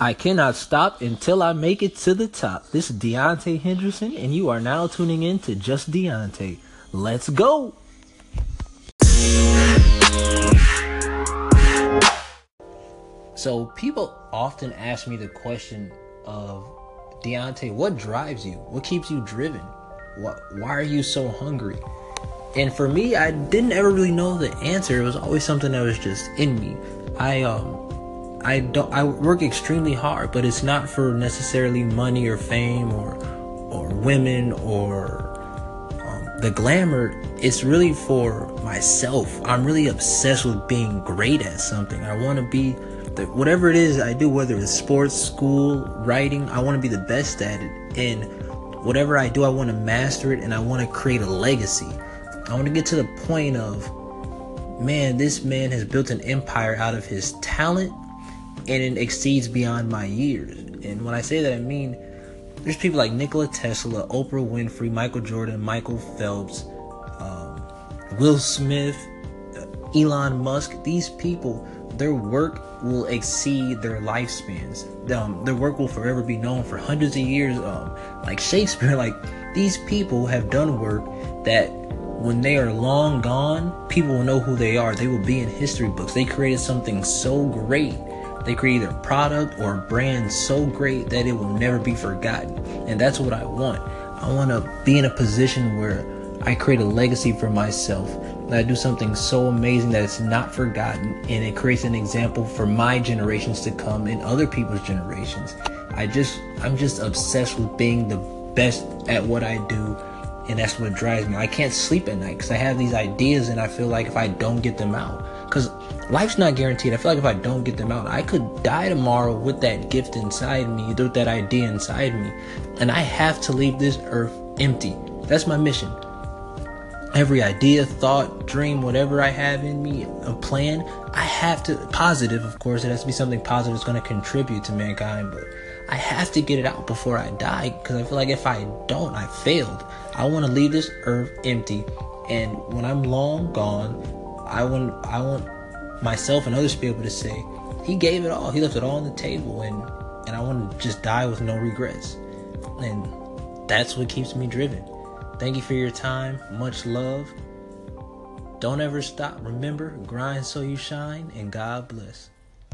I cannot stop until I make it to the top. This is Deontae Henderson, and you are now tuning in to Just Deontae. Let's go! So, people often ask me the question of Deontae, what drives you? What keeps you driven? What, why are you so hungry? And for me, I didn't ever really know the answer. It was always something that was just in me. I um I don't I work extremely hard, but it's not for necessarily money or fame or or women or um, the glamour. It's really for myself. I'm really obsessed with being great at something. I want to be the, whatever it is I do, whether it's sports, school, writing. I want to be the best at it, and whatever I do, I want to master it, and I want to create a legacy. I want to get to the point of man, this man has built an empire out of his talent and it exceeds beyond my years. And when I say that, I mean there's people like Nikola Tesla, Oprah Winfrey, Michael Jordan, Michael Phelps, um, Will Smith, uh, Elon Musk. These people, their work will exceed their lifespans. Um, their work will forever be known for hundreds of years. Um, like Shakespeare, like these people have done work that when they are long gone, people will know who they are. They will be in history books. They created something so great they create a product or a brand so great that it will never be forgotten. And that's what I want. I want to be in a position where I create a legacy for myself. That I do something so amazing that it's not forgotten and it creates an example for my generations to come and other people's generations. I just I'm just obsessed with being the best at what I do and that's what drives me. I can't sleep at night cuz I have these ideas and I feel like if I don't get them out cuz life's not guaranteed. I feel like if I don't get them out, I could die tomorrow with that gift inside me, with that idea inside me. And I have to leave this earth empty. That's my mission. Every idea, thought, dream, whatever I have in me, a plan, I have to, positive, of course, it has to be something positive that's going to contribute to mankind, but I have to get it out before I die because I feel like if I don't, I failed. I want to leave this earth empty. And when I'm long gone, I want, I want myself and others to be able to say, he gave it all. He left it all on the table, and and I want to just die with no regrets. And that's what keeps me driven. Thank you for your time. Much love. Don't ever stop. Remember, grind so you shine, and God bless.